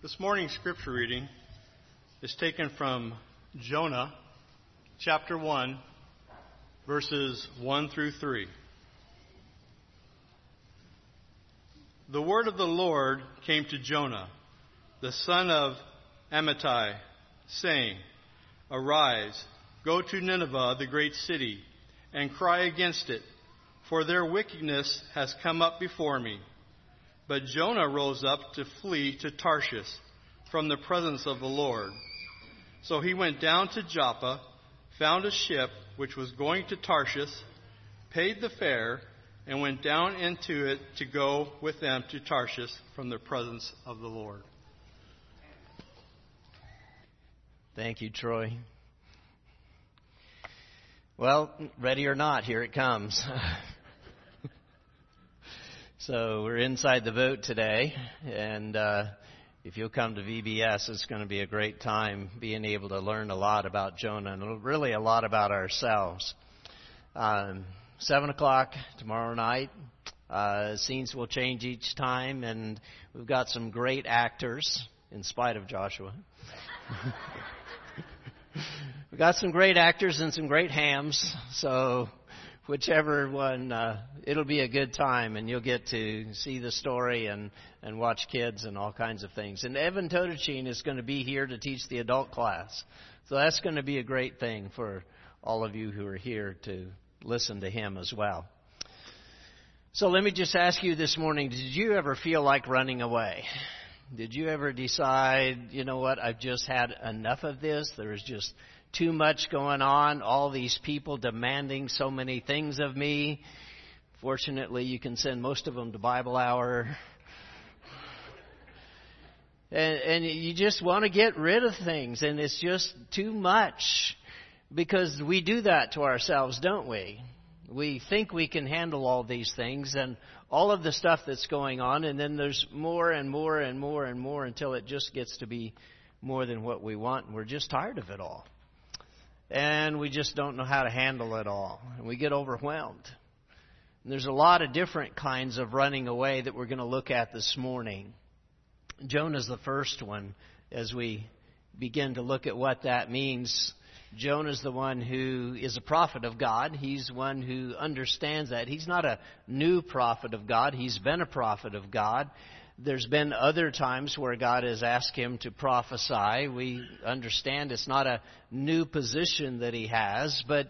This morning's scripture reading is taken from Jonah chapter 1, verses 1 through 3. The word of the Lord came to Jonah, the son of Amittai, saying, Arise, go to Nineveh, the great city, and cry against it, for their wickedness has come up before me. But Jonah rose up to flee to Tarshish from the presence of the Lord. So he went down to Joppa, found a ship which was going to Tarshish, paid the fare, and went down into it to go with them to Tarshish from the presence of the Lord. Thank you, Troy. Well, ready or not, here it comes. So we're inside the boat today, and uh, if you'll come to VBS, it's going to be a great time being able to learn a lot about Jonah and really a lot about ourselves. Um, Seven o'clock tomorrow night. Uh, scenes will change each time, and we've got some great actors, in spite of Joshua. we've got some great actors and some great hams, so whichever one, uh, it'll be a good time, and you'll get to see the story and and watch kids and all kinds of things. And Evan Totachin is going to be here to teach the adult class, so that's going to be a great thing for all of you who are here to listen to him as well. So let me just ask you this morning: Did you ever feel like running away? Did you ever decide, you know what, I've just had enough of this? There's just too much going on, all these people demanding so many things of me. Fortunately, you can send most of them to Bible Hour. And, and you just want to get rid of things, and it's just too much. Because we do that to ourselves, don't we? We think we can handle all these things and all of the stuff that's going on, and then there's more and more and more and more until it just gets to be more than what we want, and we're just tired of it all and we just don't know how to handle it all. And we get overwhelmed. And there's a lot of different kinds of running away that we're going to look at this morning. Jonah's the first one as we begin to look at what that means. Jonah's the one who is a prophet of God. He's one who understands that. He's not a new prophet of God. He's been a prophet of God. There's been other times where God has asked him to prophesy. We understand it's not a new position that he has, but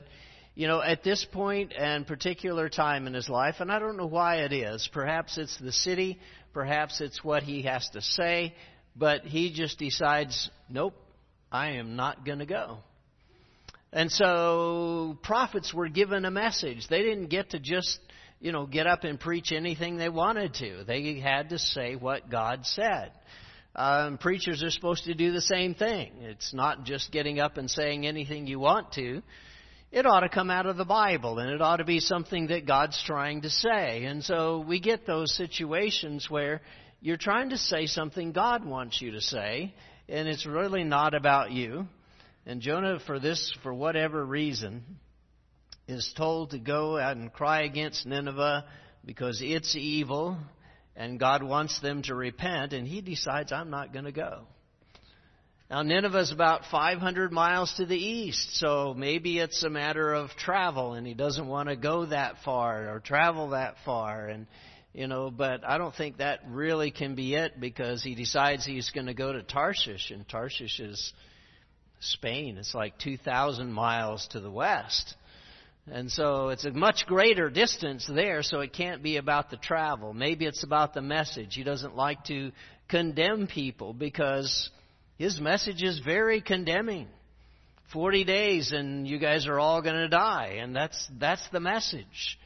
you know, at this point and particular time in his life, and I don't know why it is. Perhaps it's the city, perhaps it's what he has to say, but he just decides, nope, I am not going to go. And so prophets were given a message. They didn't get to just you know, get up and preach anything they wanted to. They had to say what God said. Um, preachers are supposed to do the same thing. It's not just getting up and saying anything you want to. It ought to come out of the Bible, and it ought to be something that God's trying to say. And so we get those situations where you're trying to say something God wants you to say, and it's really not about you. And Jonah, for this, for whatever reason, is told to go out and cry against Nineveh because it's evil and God wants them to repent, and he decides, I'm not going to go. Now, Nineveh is about 500 miles to the east, so maybe it's a matter of travel, and he doesn't want to go that far or travel that far. And, you know, but I don't think that really can be it because he decides he's going to go to Tarshish, and Tarshish is Spain. It's like 2,000 miles to the west. And so it's a much greater distance there, so it can't be about the travel. Maybe it's about the message. He doesn't like to condemn people because his message is very condemning. 40 days and you guys are all going to die. And that's, that's the message.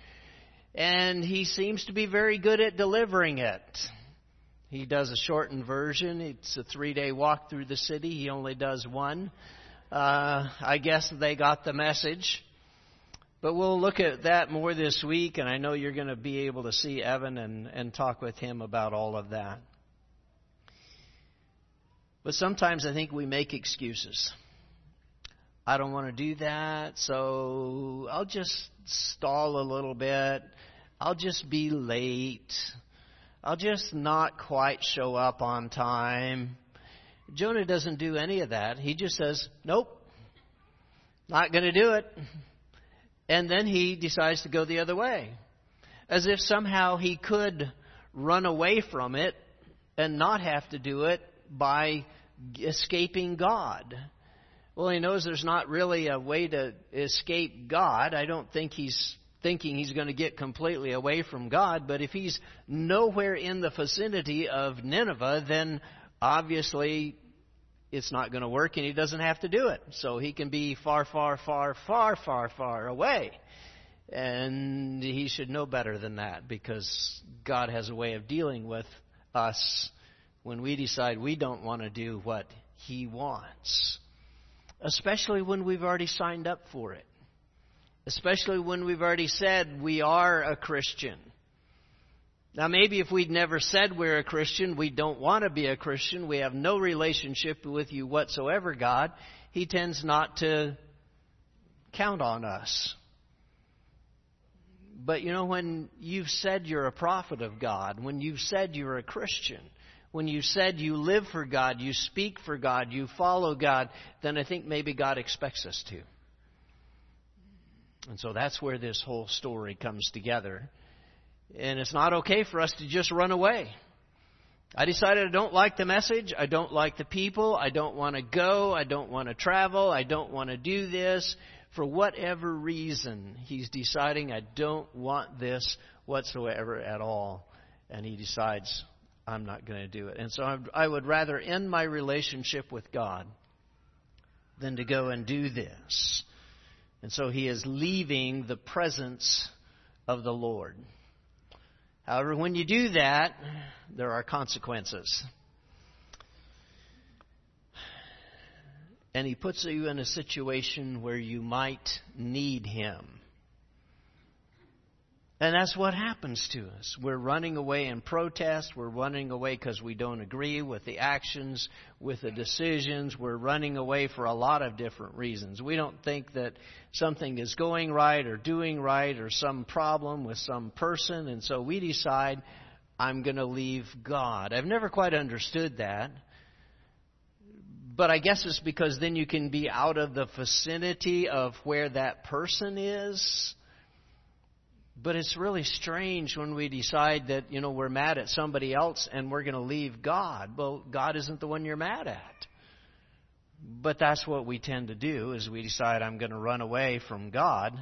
And he seems to be very good at delivering it. He does a shortened version. It's a three day walk through the city. He only does one. Uh, I guess they got the message. But we'll look at that more this week, and I know you're going to be able to see Evan and, and talk with him about all of that. But sometimes I think we make excuses. I don't want to do that, so I'll just stall a little bit. I'll just be late. I'll just not quite show up on time. Jonah doesn't do any of that. He just says, Nope, not going to do it. And then he decides to go the other way. As if somehow he could run away from it and not have to do it by escaping God. Well, he knows there's not really a way to escape God. I don't think he's thinking he's going to get completely away from God, but if he's nowhere in the vicinity of Nineveh, then obviously it's not going to work and he doesn't have to do it. So he can be far, far, far, far, far, far away. And he should know better than that because God has a way of dealing with us when we decide we don't want to do what he wants. Especially when we've already signed up for it. Especially when we've already said we are a Christian now, maybe if we'd never said we're a Christian, we don't want to be a Christian, we have no relationship with you whatsoever, God, He tends not to count on us. But you know, when you've said you're a prophet of God, when you've said you're a Christian, when you said you live for God, you speak for God, you follow God, then I think maybe God expects us to. And so that's where this whole story comes together. And it's not okay for us to just run away. I decided I don't like the message. I don't like the people. I don't want to go. I don't want to travel. I don't want to do this. For whatever reason, he's deciding I don't want this whatsoever at all. And he decides I'm not going to do it. And so I would rather end my relationship with God than to go and do this. And so he is leaving the presence of the Lord. However, when you do that, there are consequences. And he puts you in a situation where you might need him. And that's what happens to us. We're running away in protest. We're running away because we don't agree with the actions, with the decisions. We're running away for a lot of different reasons. We don't think that something is going right or doing right or some problem with some person, and so we decide, I'm going to leave God. I've never quite understood that. But I guess it's because then you can be out of the vicinity of where that person is but it's really strange when we decide that, you know, we're mad at somebody else and we're going to leave God. Well, God isn't the one you're mad at. But that's what we tend to do is we decide I'm going to run away from God.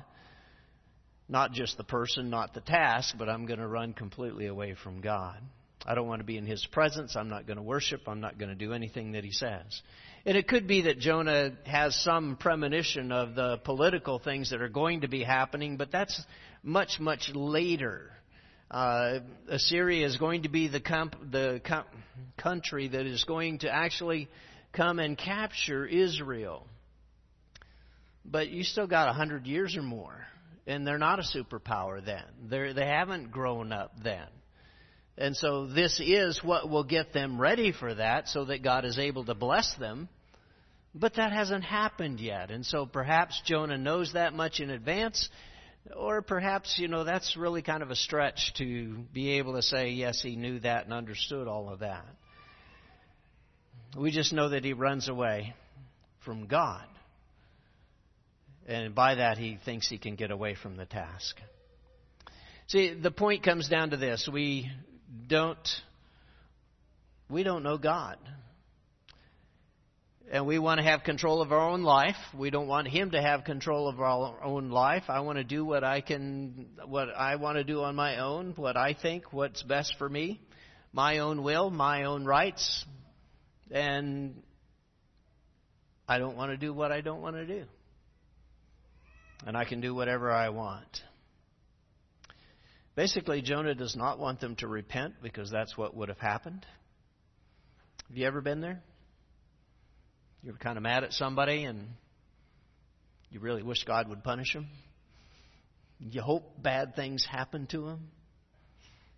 Not just the person, not the task, but I'm going to run completely away from God. I don't want to be in His presence. I'm not going to worship. I'm not going to do anything that He says. And it could be that Jonah has some premonition of the political things that are going to be happening, but that's much, much later. Uh, Assyria is going to be the, comp- the country that is going to actually come and capture Israel. But you still got a hundred years or more, and they're not a superpower then. They're, they haven't grown up then. And so this is what will get them ready for that so that God is able to bless them. But that hasn't happened yet. And so perhaps Jonah knows that much in advance or perhaps, you know, that's really kind of a stretch to be able to say, yes, he knew that and understood all of that. We just know that he runs away from God. And by that, he thinks he can get away from the task. See, the point comes down to this. We don't, we don't know God and we want to have control of our own life. We don't want him to have control of our own life. I want to do what I can, what I want to do on my own, what I think, what's best for me, my own will, my own rights, and I don't want to do what I don't want to do. And I can do whatever I want. Basically, Jonah does not want them to repent because that's what would have happened. Have you ever been there? You're kind of mad at somebody and you really wish God would punish them. You hope bad things happen to them.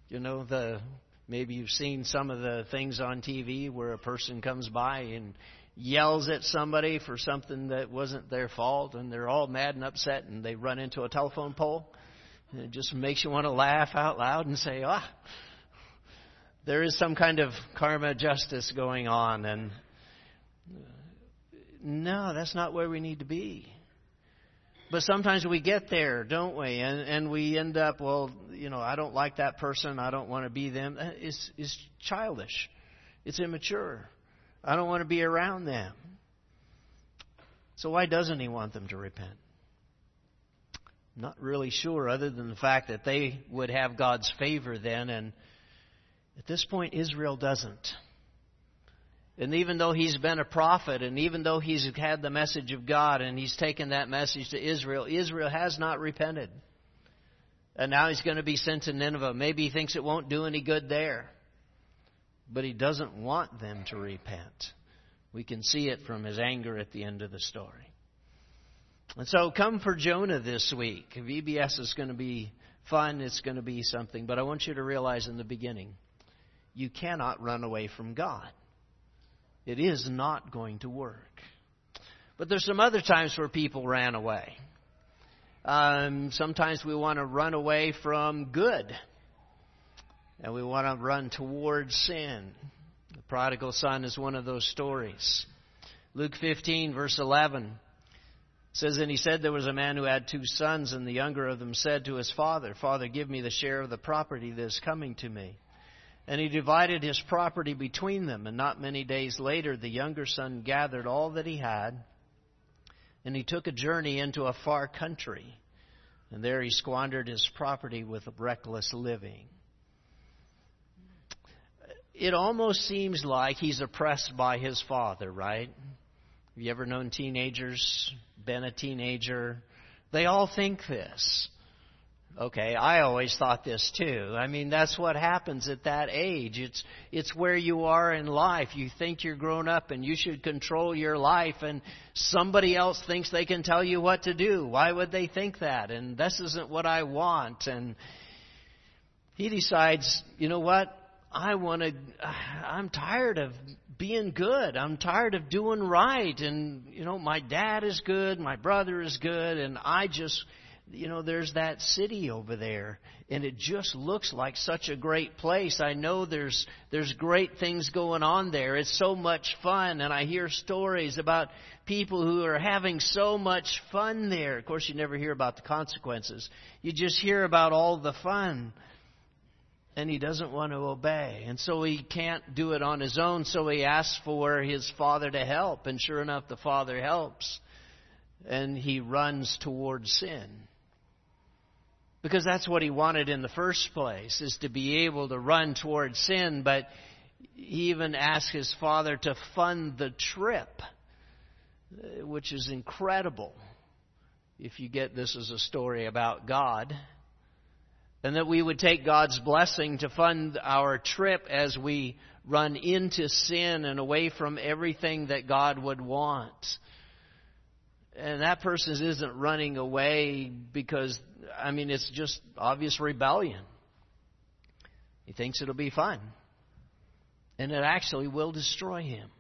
You know, the maybe you've seen some of the things on TV where a person comes by and yells at somebody for something that wasn't their fault and they're all mad and upset and they run into a telephone pole. And it just makes you want to laugh out loud and say, ah, there is some kind of karma justice going on and No, that's not where we need to be. But sometimes we get there, don't we? And and we end up, well, you know, I don't like that person. I don't want to be them. Uh, it's it's childish. It's immature. I don't want to be around them. So why doesn't he want them to repent? Not really sure, other than the fact that they would have God's favor then, and at this point, Israel doesn't. And even though he's been a prophet, and even though he's had the message of God, and he's taken that message to Israel, Israel has not repented. And now he's going to be sent to Nineveh. Maybe he thinks it won't do any good there. But he doesn't want them to repent. We can see it from his anger at the end of the story. And so come for Jonah this week. VBS is going to be fun, it's going to be something, but I want you to realize in the beginning you cannot run away from God. It is not going to work. But there's some other times where people ran away. Um, sometimes we want to run away from good, and we want to run towards sin. The prodigal son is one of those stories. Luke 15, verse 11 says, And he said there was a man who had two sons, and the younger of them said to his father, Father, give me the share of the property that is coming to me. And he divided his property between them. And not many days later, the younger son gathered all that he had, and he took a journey into a far country. And there he squandered his property with a reckless living. It almost seems like he's oppressed by his father, right? Have you ever known teenagers, been a teenager? They all think this. Okay, I always thought this too. I mean, that's what happens at that age. It's it's where you are in life. You think you're grown up and you should control your life and somebody else thinks they can tell you what to do. Why would they think that? And this isn't what I want and he decides, you know what? I want to I'm tired of being good. I'm tired of doing right and you know, my dad is good, my brother is good and I just you know, there's that city over there, and it just looks like such a great place. I know there's there's great things going on there. It's so much fun, and I hear stories about people who are having so much fun there. Of course, you never hear about the consequences. You just hear about all the fun. And he doesn't want to obey. And so he can't do it on his own, so he asks for his father to help. And sure enough, the father helps. And he runs towards sin. Because that's what he wanted in the first place, is to be able to run towards sin, but he even asked his father to fund the trip, which is incredible if you get this as a story about God. And that we would take God's blessing to fund our trip as we run into sin and away from everything that God would want. And that person isn't running away because I mean, it's just obvious rebellion. He thinks it'll be fun. And it actually will destroy him.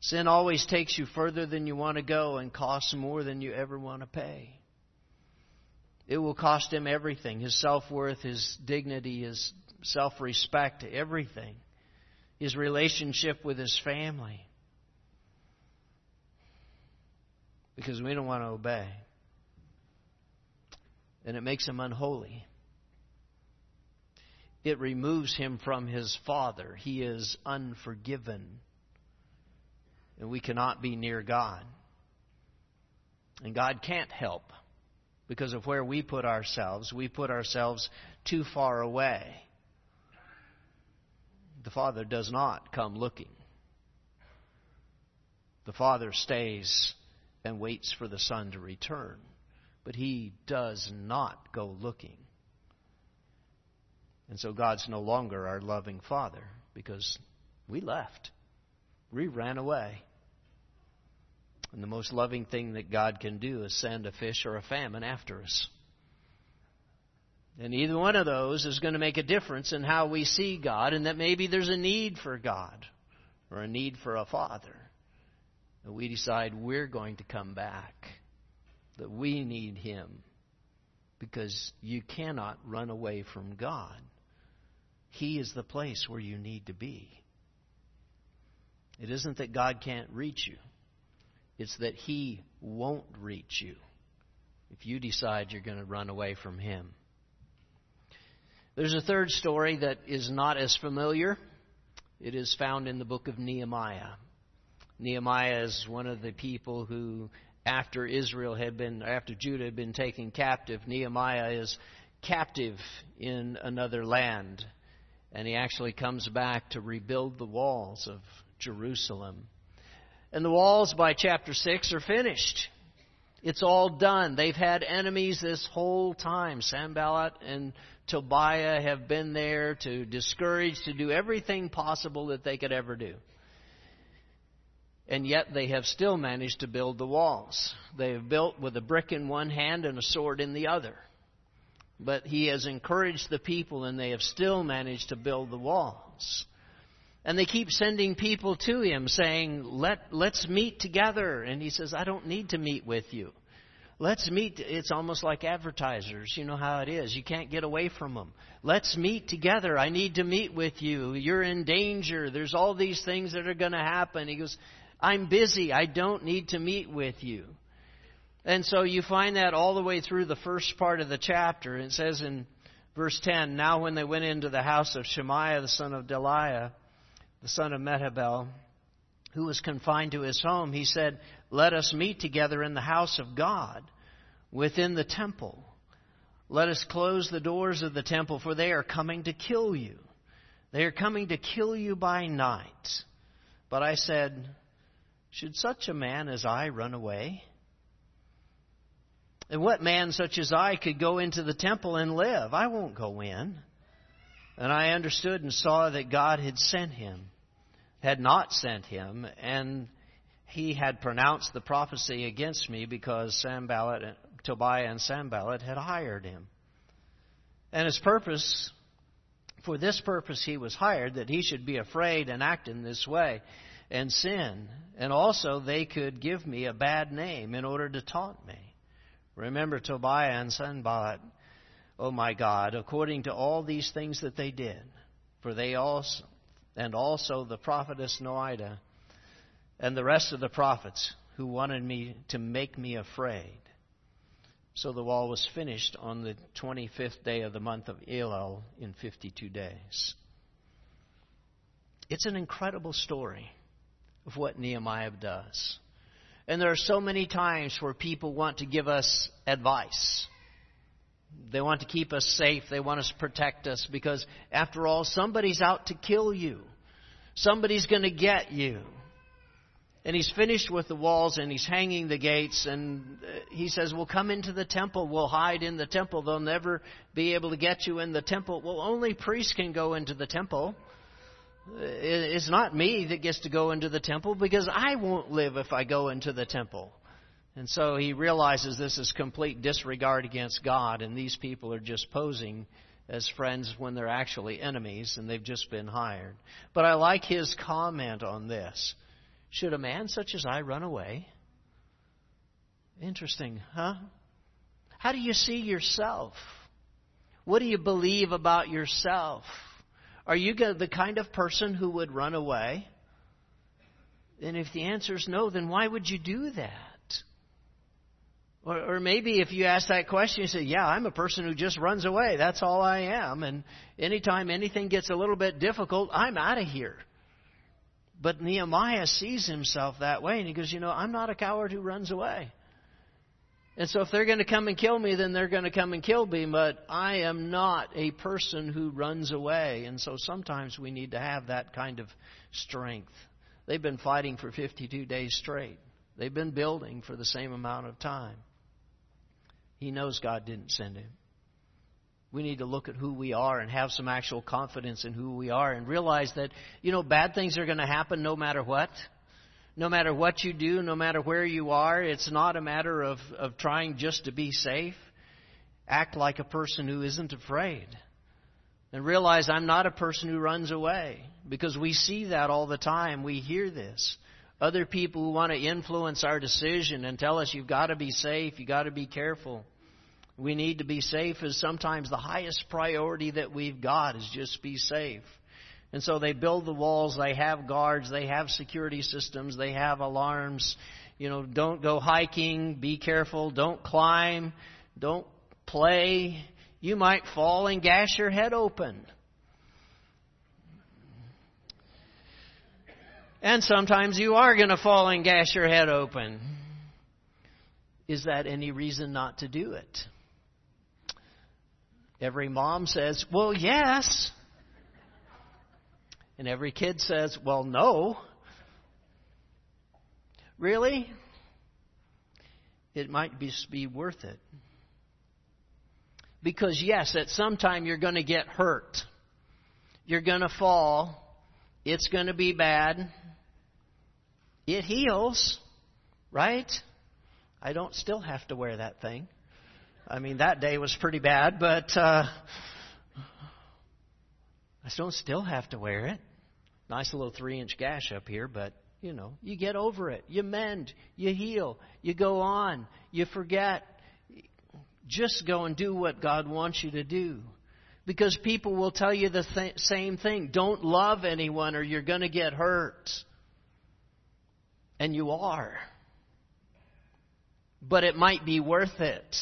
Sin always takes you further than you want to go and costs more than you ever want to pay. It will cost him everything his self worth, his dignity, his self respect, everything. His relationship with his family. Because we don't want to obey and it makes him unholy. It removes him from his Father. He is unforgiven. And we cannot be near God. And God can't help because of where we put ourselves. We put ourselves too far away. The Father does not come looking. The Father stays and waits for the Son to return but he does not go looking. And so God's no longer our loving Father because we left. We ran away. And the most loving thing that God can do is send a fish or a famine after us. And either one of those is going to make a difference in how we see God, and that maybe there's a need for God or a need for a Father. And we decide we're going to come back that we need Him because you cannot run away from God. He is the place where you need to be. It isn't that God can't reach you, it's that He won't reach you if you decide you're going to run away from Him. There's a third story that is not as familiar. It is found in the book of Nehemiah. Nehemiah is one of the people who, after Israel had been, after Judah had been taken captive, Nehemiah is captive in another land. And he actually comes back to rebuild the walls of Jerusalem. And the walls by chapter 6 are finished. It's all done. They've had enemies this whole time. Sanballat and Tobiah have been there to discourage, to do everything possible that they could ever do. And yet they have still managed to build the walls. They have built with a brick in one hand and a sword in the other. But he has encouraged the people and they have still managed to build the walls. And they keep sending people to him saying, Let, let's meet together. And he says, I don't need to meet with you. Let's meet. It's almost like advertisers. You know how it is. You can't get away from them. Let's meet together. I need to meet with you. You're in danger. There's all these things that are going to happen. He goes, I'm busy. I don't need to meet with you. And so you find that all the way through the first part of the chapter. It says in verse 10 Now, when they went into the house of Shemaiah, the son of Delaiah, the son of Mehetabel, who was confined to his home, he said, Let us meet together in the house of God, within the temple. Let us close the doors of the temple, for they are coming to kill you. They are coming to kill you by night. But I said, Should such a man as I run away? And what man such as I could go into the temple and live? I won't go in. And I understood and saw that God had sent him had not sent him, and he had pronounced the prophecy against me because Sanballat, Tobiah and Sanballat had hired him. And his purpose, for this purpose he was hired, that he should be afraid and act in this way and sin. And also they could give me a bad name in order to taunt me. Remember Tobiah and Sanballat, oh my God, according to all these things that they did, for they also and also the prophetess Noadiah and the rest of the prophets who wanted me to make me afraid. So the wall was finished on the 25th day of the month of Elul in 52 days. It's an incredible story of what Nehemiah does. And there are so many times where people want to give us advice. They want to keep us safe. They want to protect us because, after all, somebody's out to kill you. Somebody's going to get you. And he's finished with the walls and he's hanging the gates. And uh, he says, Well, come into the temple. We'll hide in the temple. They'll never be able to get you in the temple. Well, only priests can go into the temple. It's not me that gets to go into the temple because I won't live if I go into the temple. And so he realizes this is complete disregard against God, and these people are just posing as friends when they're actually enemies and they've just been hired. But I like his comment on this. Should a man such as I run away? Interesting, huh? How do you see yourself? What do you believe about yourself? Are you the kind of person who would run away? And if the answer is no, then why would you do that? Or, or maybe if you ask that question, you say, Yeah, I'm a person who just runs away. That's all I am. And anytime anything gets a little bit difficult, I'm out of here. But Nehemiah sees himself that way, and he goes, You know, I'm not a coward who runs away. And so if they're going to come and kill me, then they're going to come and kill me, but I am not a person who runs away. And so sometimes we need to have that kind of strength. They've been fighting for 52 days straight, they've been building for the same amount of time. He knows God didn't send him. We need to look at who we are and have some actual confidence in who we are and realize that, you know, bad things are going to happen no matter what. No matter what you do, no matter where you are, it's not a matter of, of trying just to be safe. Act like a person who isn't afraid. And realize I'm not a person who runs away because we see that all the time. We hear this other people who want to influence our decision and tell us you've got to be safe, you've got to be careful. We need to be safe is sometimes the highest priority that we've got is just be safe. And so they build the walls, they have guards, they have security systems, they have alarms. You know, don't go hiking, be careful, don't climb, don't play. You might fall and gash your head open. And sometimes you are going to fall and gash your head open. Is that any reason not to do it? Every mom says, Well, yes. And every kid says, Well, no. Really? It might be, be worth it. Because, yes, at some time you're going to get hurt. You're going to fall. It's going to be bad. It heals, right? I don't still have to wear that thing. I mean, that day was pretty bad, but uh, I don't still have to wear it. Nice little three inch gash up here, but you know, you get over it. You mend, you heal, you go on, you forget. Just go and do what God wants you to do. Because people will tell you the th- same thing. Don't love anyone or you're going to get hurt. And you are. But it might be worth it.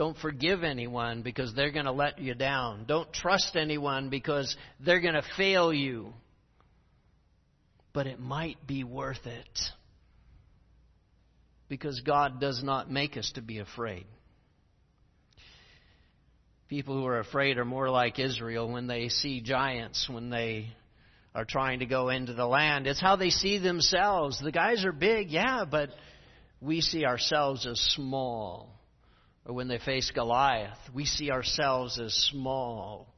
Don't forgive anyone because they're going to let you down. Don't trust anyone because they're going to fail you. But it might be worth it. Because God does not make us to be afraid. People who are afraid are more like Israel when they see giants, when they are trying to go into the land. It's how they see themselves. The guys are big, yeah, but we see ourselves as small. Or when they face Goliath, we see ourselves as small.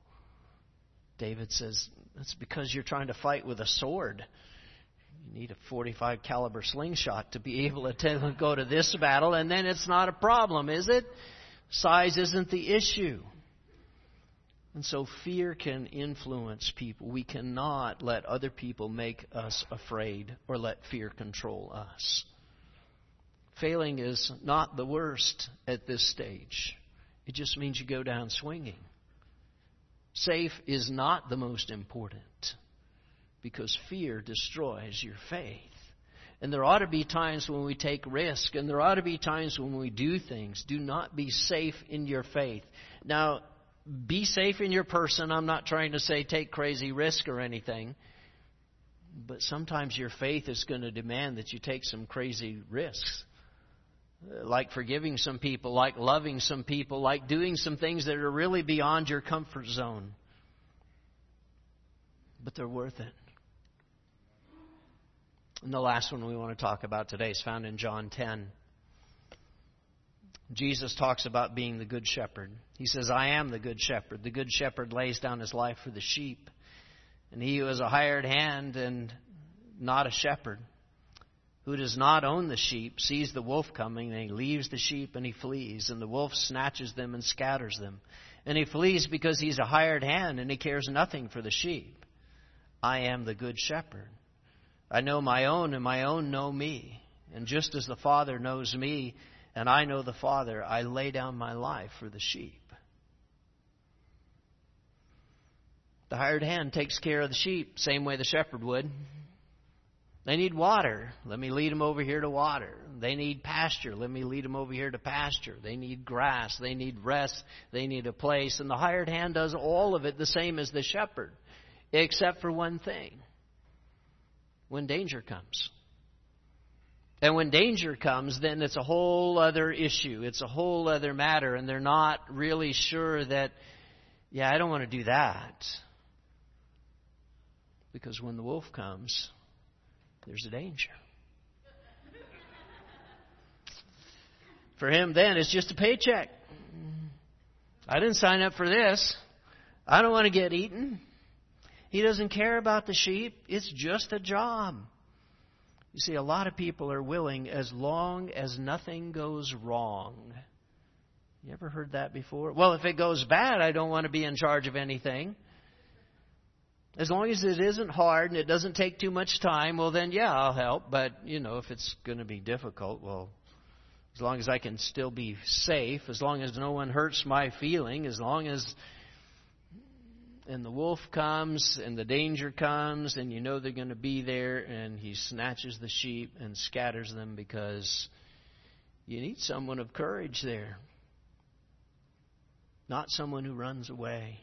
David says, That's because you're trying to fight with a sword. You need a 45 caliber slingshot to be able to go to this battle, and then it's not a problem, is it? Size isn't the issue. And so fear can influence people. We cannot let other people make us afraid or let fear control us. Failing is not the worst at this stage. It just means you go down swinging. Safe is not the most important because fear destroys your faith. And there ought to be times when we take risk, and there ought to be times when we do things. Do not be safe in your faith. Now, be safe in your person. I'm not trying to say take crazy risk or anything. But sometimes your faith is going to demand that you take some crazy risks Uh, like forgiving some people, like loving some people, like doing some things that are really beyond your comfort zone. But they're worth it. And the last one we want to talk about today is found in John 10. Jesus talks about being the good shepherd. He says, I am the good shepherd. The good shepherd lays down his life for the sheep. And he who is a hired hand and not a shepherd who does not own the sheep sees the wolf coming and he leaves the sheep and he flees and the wolf snatches them and scatters them. And he flees because he's a hired hand and he cares nothing for the sheep. I am the good shepherd. I know my own and my own know me. And just as the father knows me and i know the father i lay down my life for the sheep. The hired hand takes care of the sheep same way the shepherd would they need water. Let me lead them over here to water. They need pasture. Let me lead them over here to pasture. They need grass. They need rest. They need a place. And the hired hand does all of it the same as the shepherd, except for one thing when danger comes. And when danger comes, then it's a whole other issue. It's a whole other matter. And they're not really sure that, yeah, I don't want to do that. Because when the wolf comes, there's a danger. For him, then, it's just a paycheck. I didn't sign up for this. I don't want to get eaten. He doesn't care about the sheep. It's just a job. You see, a lot of people are willing as long as nothing goes wrong. You ever heard that before? Well, if it goes bad, I don't want to be in charge of anything. As long as it isn't hard and it doesn't take too much time, well, then, yeah, I'll help. But, you know, if it's going to be difficult, well, as long as I can still be safe, as long as no one hurts my feeling, as long as and the wolf comes and the danger comes and you know they're going to be there and he snatches the sheep and scatters them because you need someone of courage there not someone who runs away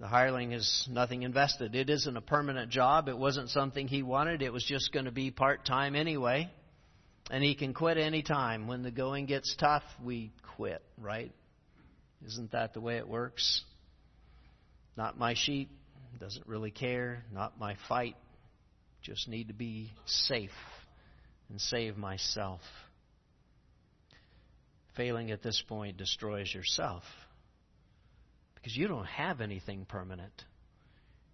the hireling has nothing invested. It isn't a permanent job. It wasn't something he wanted. It was just going to be part time anyway. And he can quit any time. When the going gets tough we quit right? Isn't that the way it works? Not my sheep, doesn't really care, not my fight, just need to be safe and save myself. Failing at this point destroys yourself because you don't have anything permanent.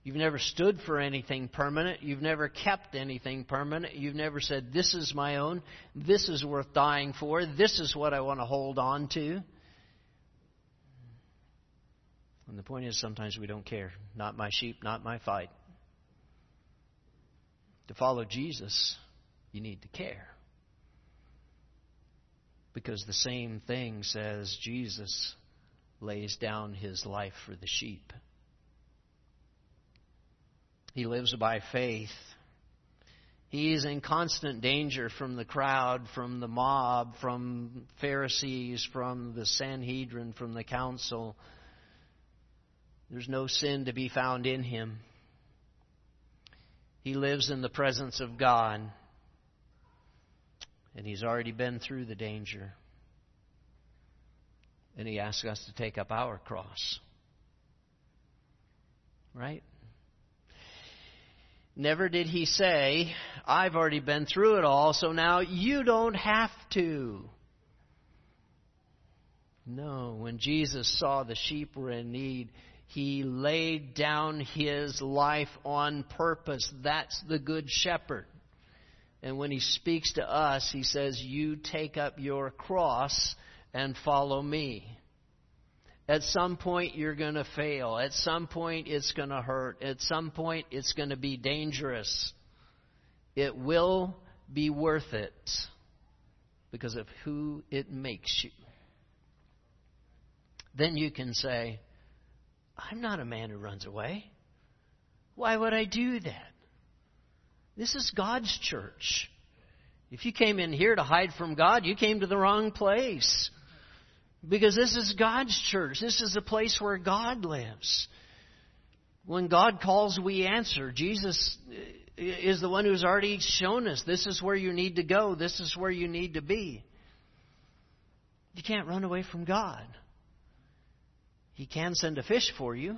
You've never stood for anything permanent. You've never kept anything permanent. You've never said, This is my own. This is worth dying for. This is what I want to hold on to. And the point is, sometimes we don't care. Not my sheep, not my fight. To follow Jesus, you need to care. Because the same thing says Jesus lays down his life for the sheep. He lives by faith. He is in constant danger from the crowd, from the mob, from Pharisees, from the Sanhedrin, from the council there's no sin to be found in him. He lives in the presence of God, and he's already been through the danger. And he asks us to take up our cross. Right? Never did he say, I've already been through it all, so now you don't have to. No, when Jesus saw the sheep were in need, he laid down his life on purpose. That's the good shepherd. And when he speaks to us, he says, You take up your cross and follow me. At some point, you're going to fail. At some point, it's going to hurt. At some point, it's going to be dangerous. It will be worth it because of who it makes you. Then you can say, I'm not a man who runs away. Why would I do that? This is God's church. If you came in here to hide from God, you came to the wrong place. Because this is God's church. This is the place where God lives. When God calls, we answer. Jesus eh, is the one who's already shown us this is where you need to go, this is where you need to be. You can't run away from God. He can send a fish for you.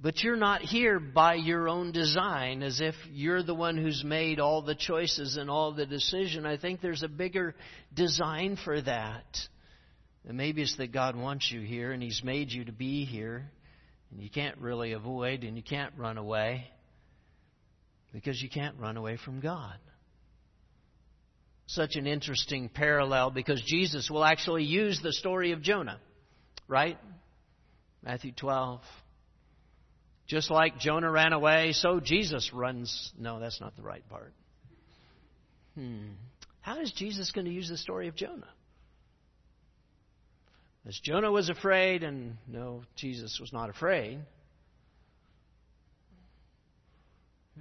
But you're not here by your own design as if you're the one who's made all the choices and all the decision. I think there's a bigger design for that. And maybe it's that God wants you here and He's made you to be here. And you can't really avoid and you can't run away because you can't run away from God. Such an interesting parallel because Jesus will actually use the story of Jonah right? Matthew 12. Just like Jonah ran away, so Jesus runs. No, that's not the right part. Hmm. How is Jesus going to use the story of Jonah? As Jonah was afraid, and no, Jesus was not afraid.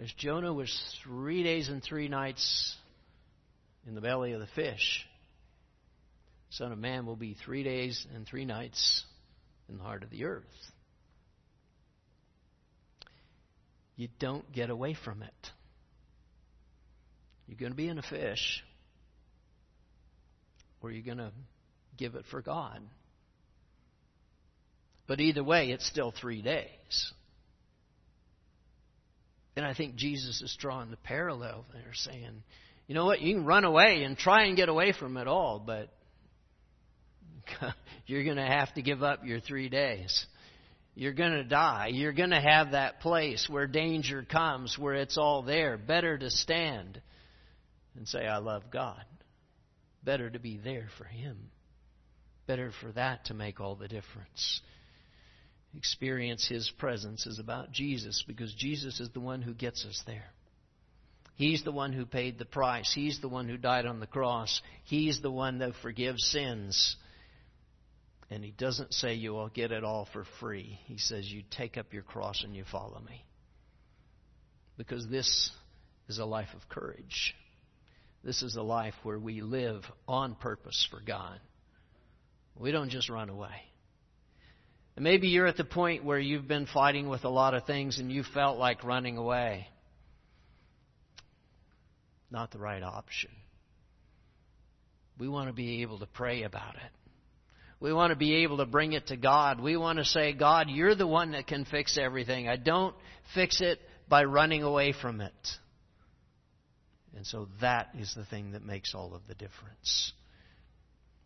As Jonah was three days and three nights in the belly of the fish, Son of Man will be three days and three nights in the heart of the earth. You don't get away from it. You're going to be in a fish, or you're going to give it for God. But either way, it's still three days. And I think Jesus is drawing the parallel there, saying, you know what, you can run away and try and get away from it all, but you're going to have to give up your three days. You're going to die. You're going to have that place where danger comes, where it's all there. Better to stand and say, I love God. Better to be there for Him. Better for that to make all the difference. Experience His presence is about Jesus because Jesus is the one who gets us there. He's the one who paid the price. He's the one who died on the cross. He's the one that forgives sins. And he doesn't say you will get it all for free. He says you take up your cross and you follow me. Because this is a life of courage. This is a life where we live on purpose for God. We don't just run away. And maybe you're at the point where you've been fighting with a lot of things and you felt like running away. Not the right option. We want to be able to pray about it. We want to be able to bring it to God. We want to say, God, you're the one that can fix everything. I don't fix it by running away from it. And so that is the thing that makes all of the difference.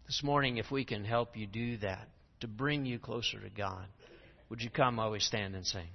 This morning, if we can help you do that, to bring you closer to God, would you come while we stand and sing?